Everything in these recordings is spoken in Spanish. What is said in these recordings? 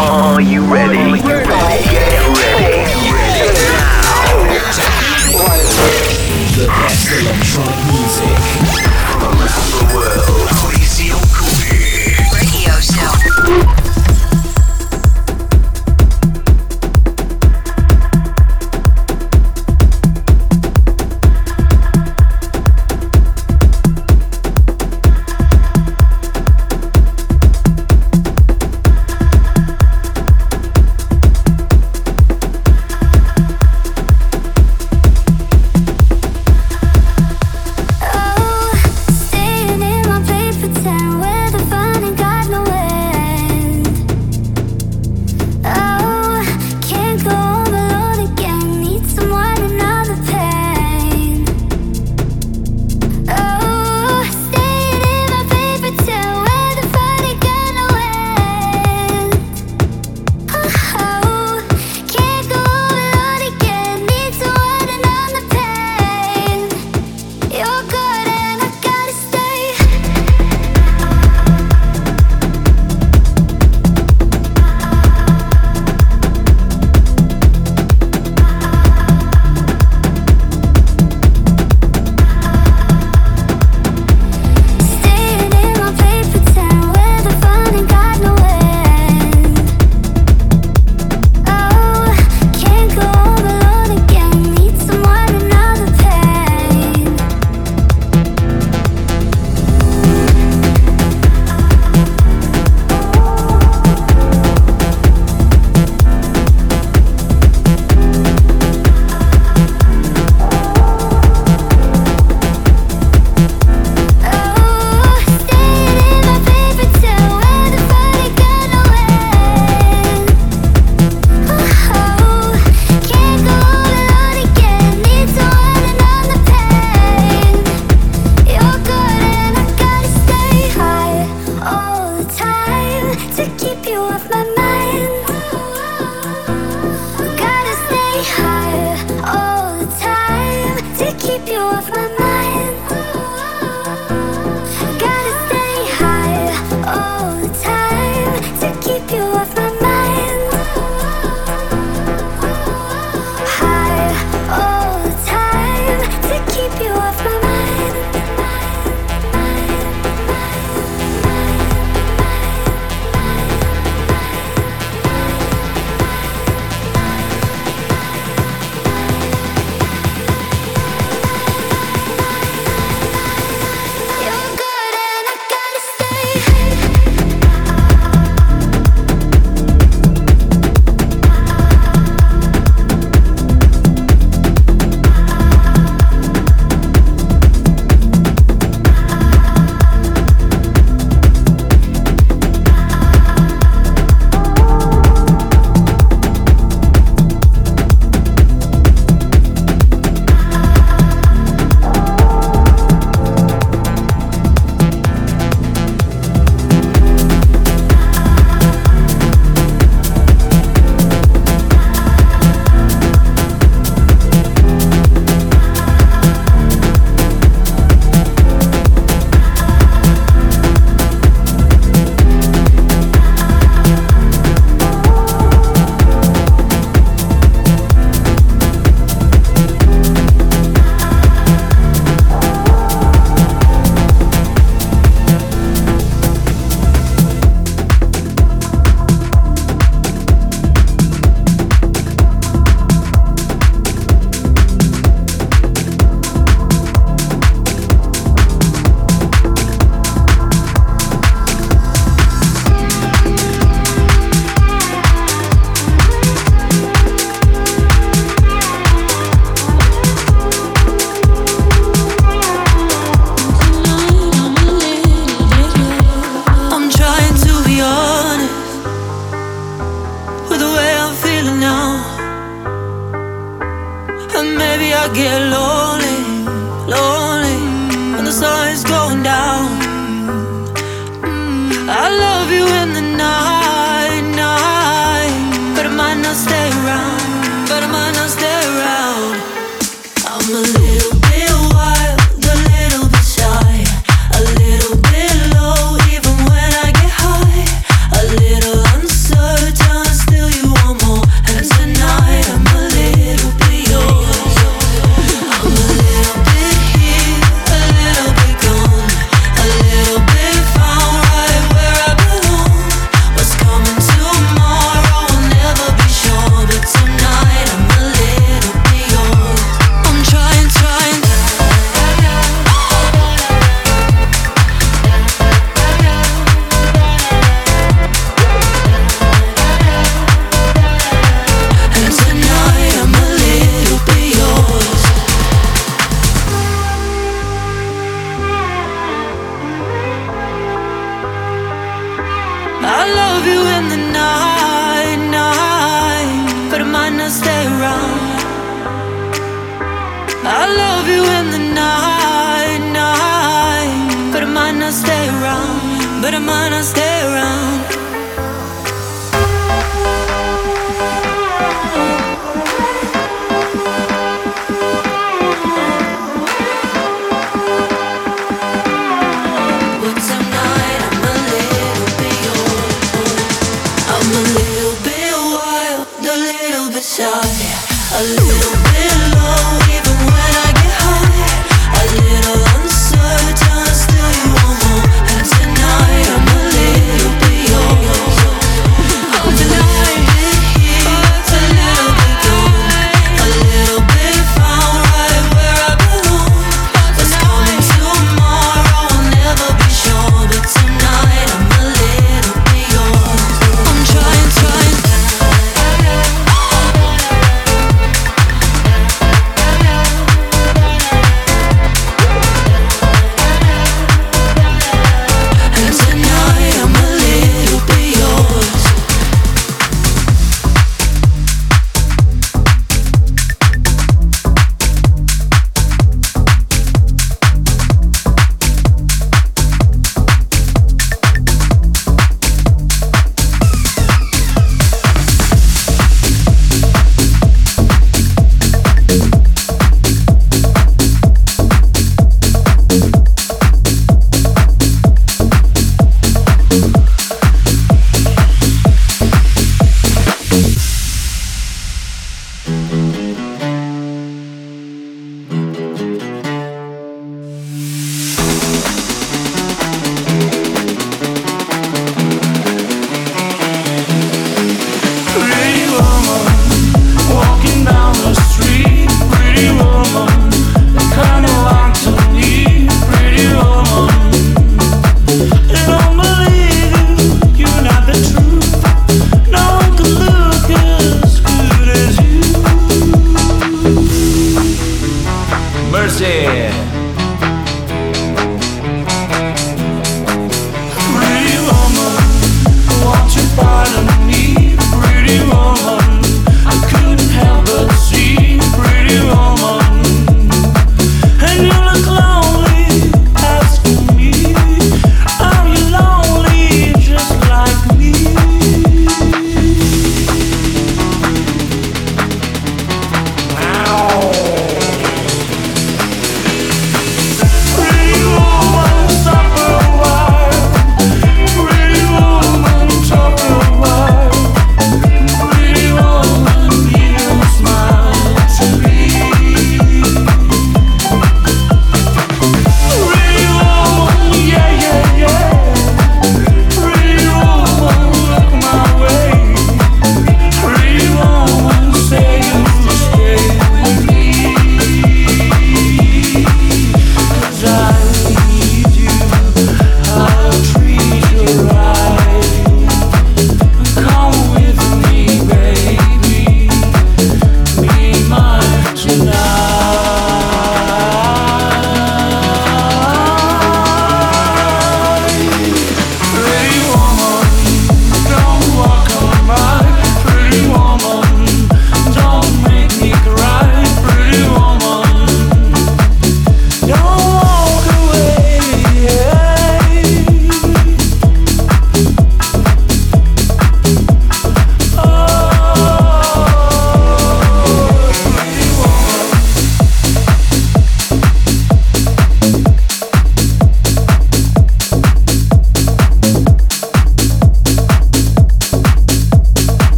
Are you ready? Are you ready? Get ready. Now! The best electronic music. from Around the world.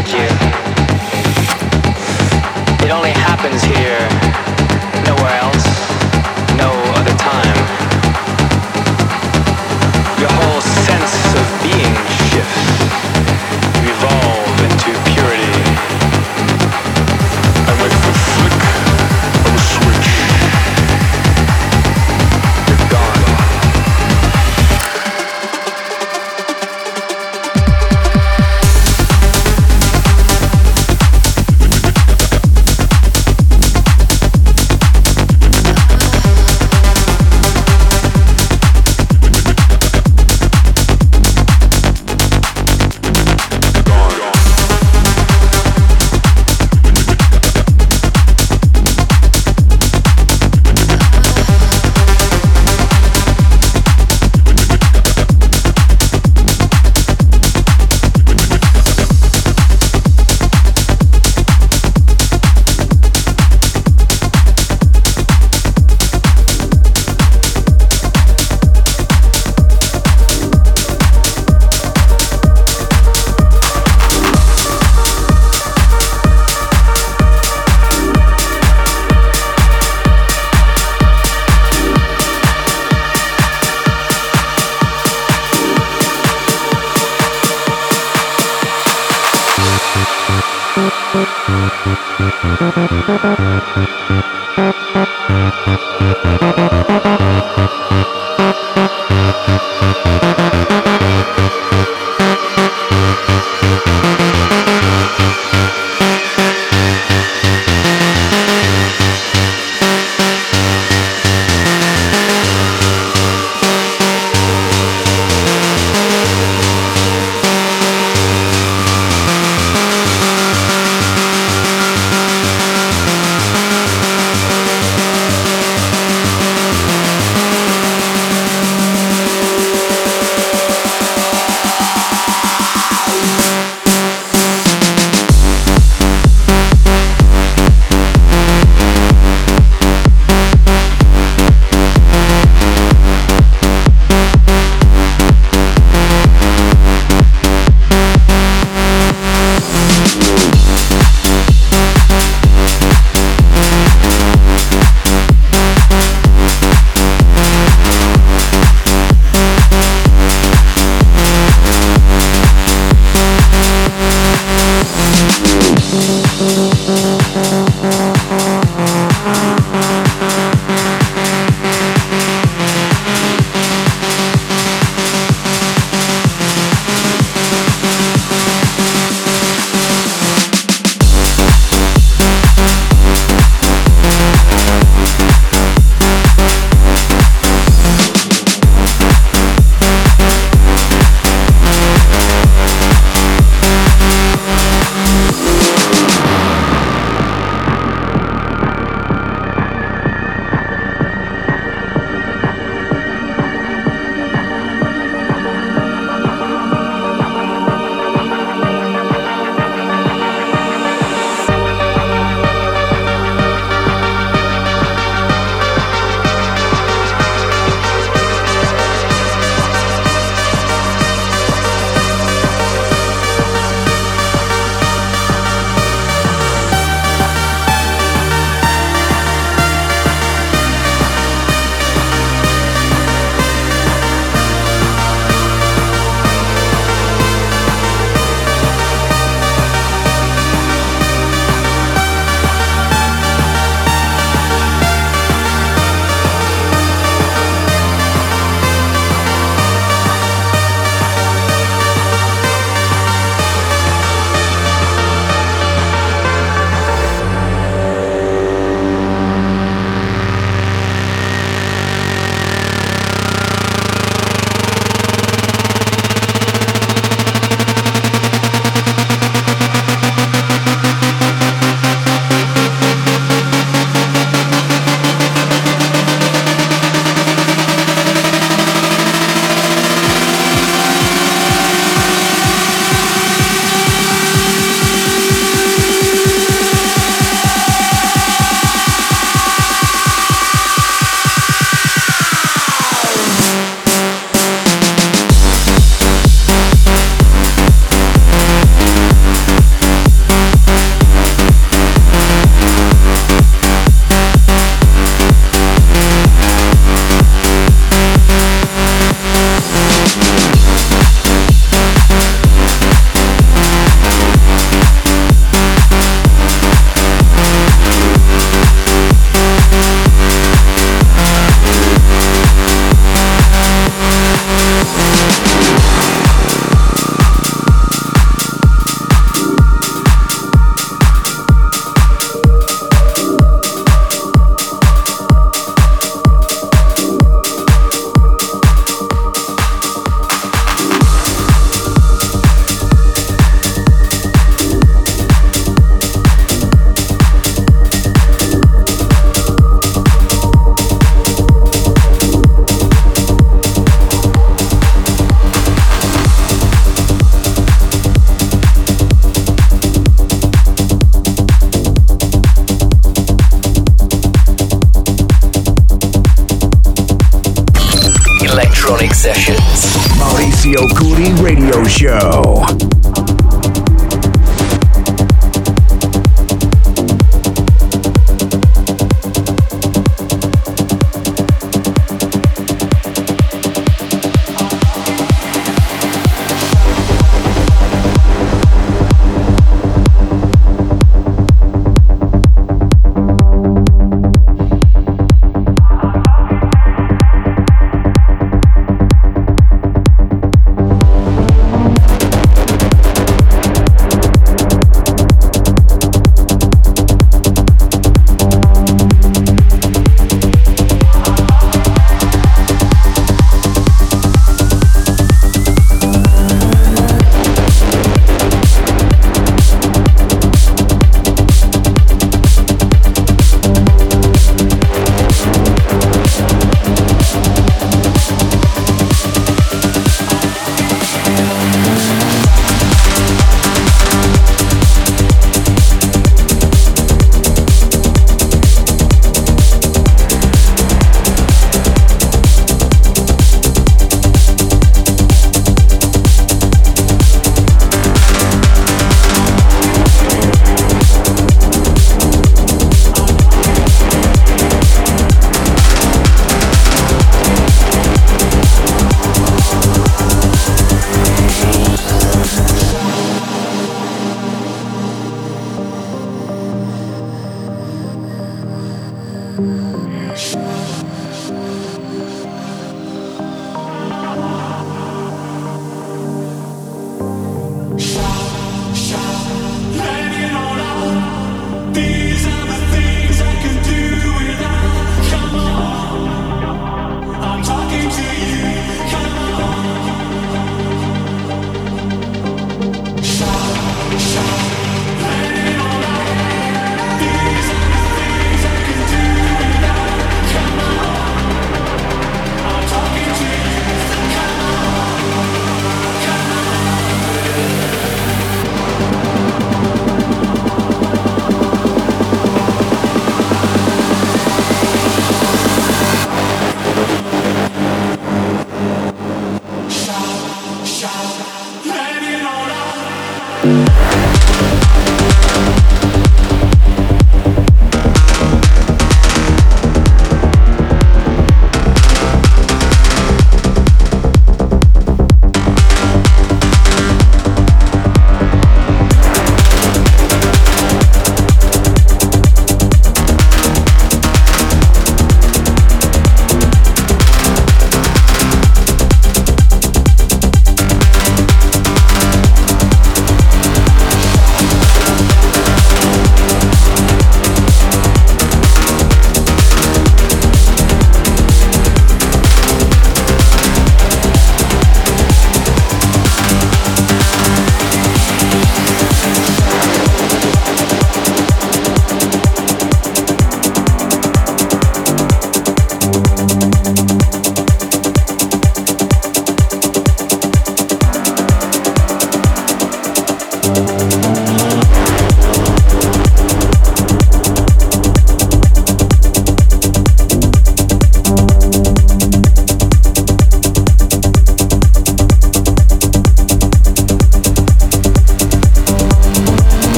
Inside you.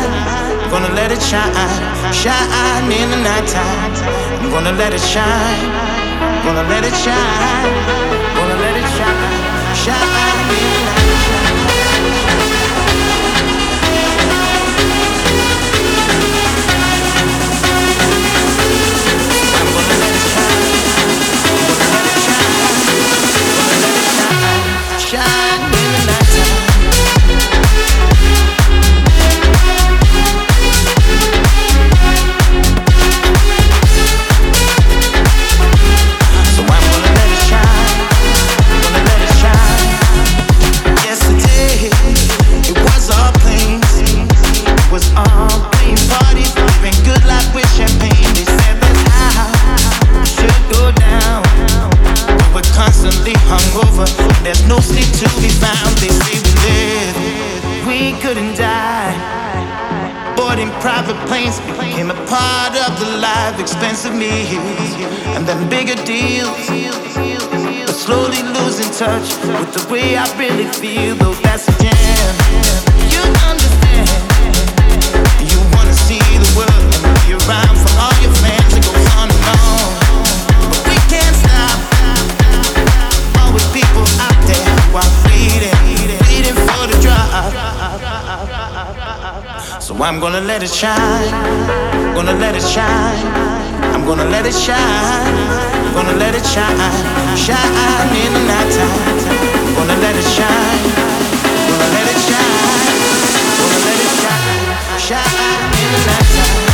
I'm gonna let it shine, shine in the nighttime. I'm gonna let it shine, gonna let it shine, gonna let it shine, shine in the expensive meals and then bigger deals. But slowly losing touch with the way I really feel, though that's a I'm gonna let it shine. Gonna let it shine. I'm gonna let it shine. Gonna let it shine. Shine in the night time. Gonna let it shine. Gonna let it shine. Gonna let it shine. Shine in the night time.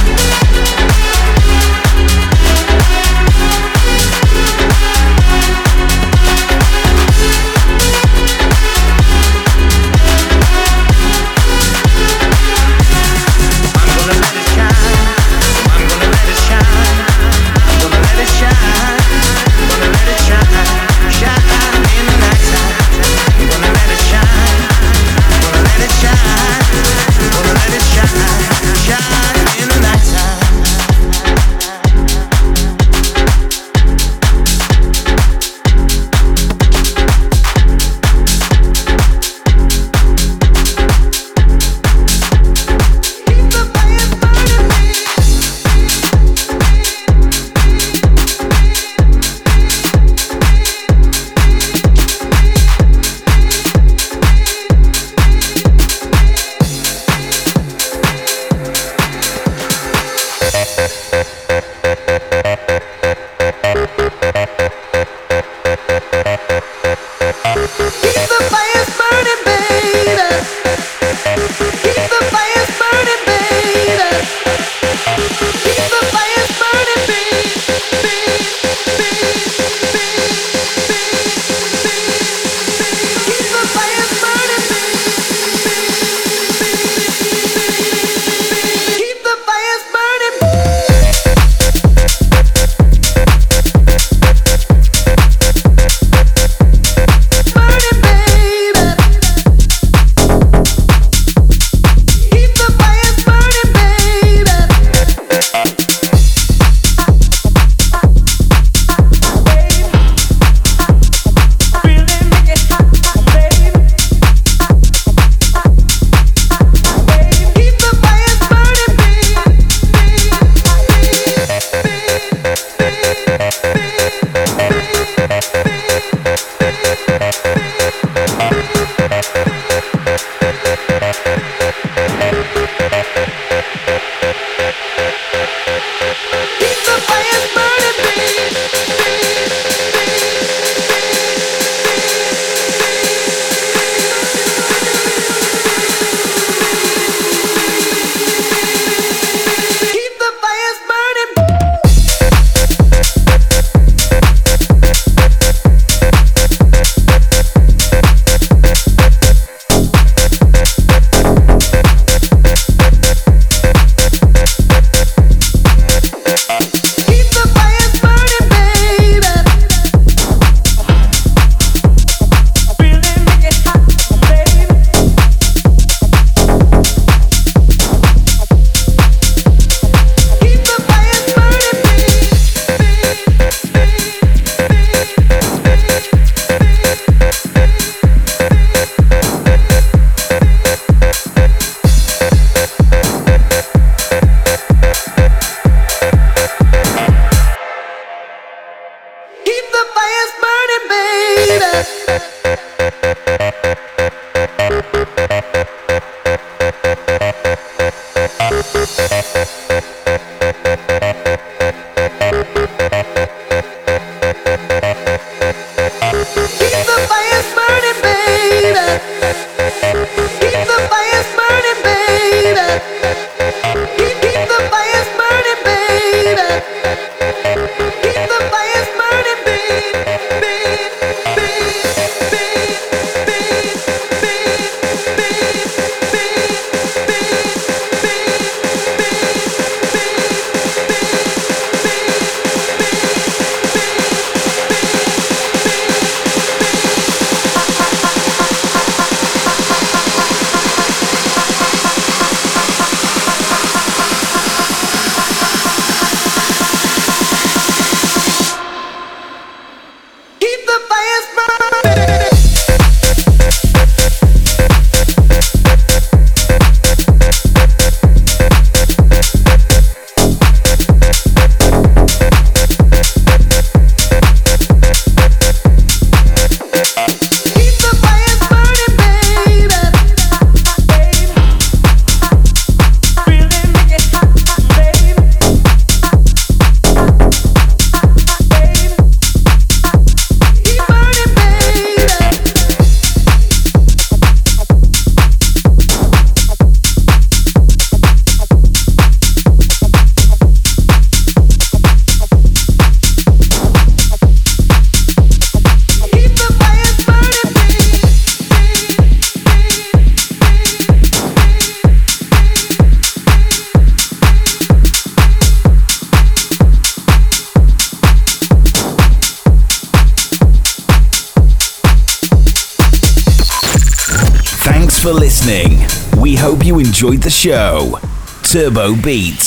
Enjoyed the show. Turbo Beats.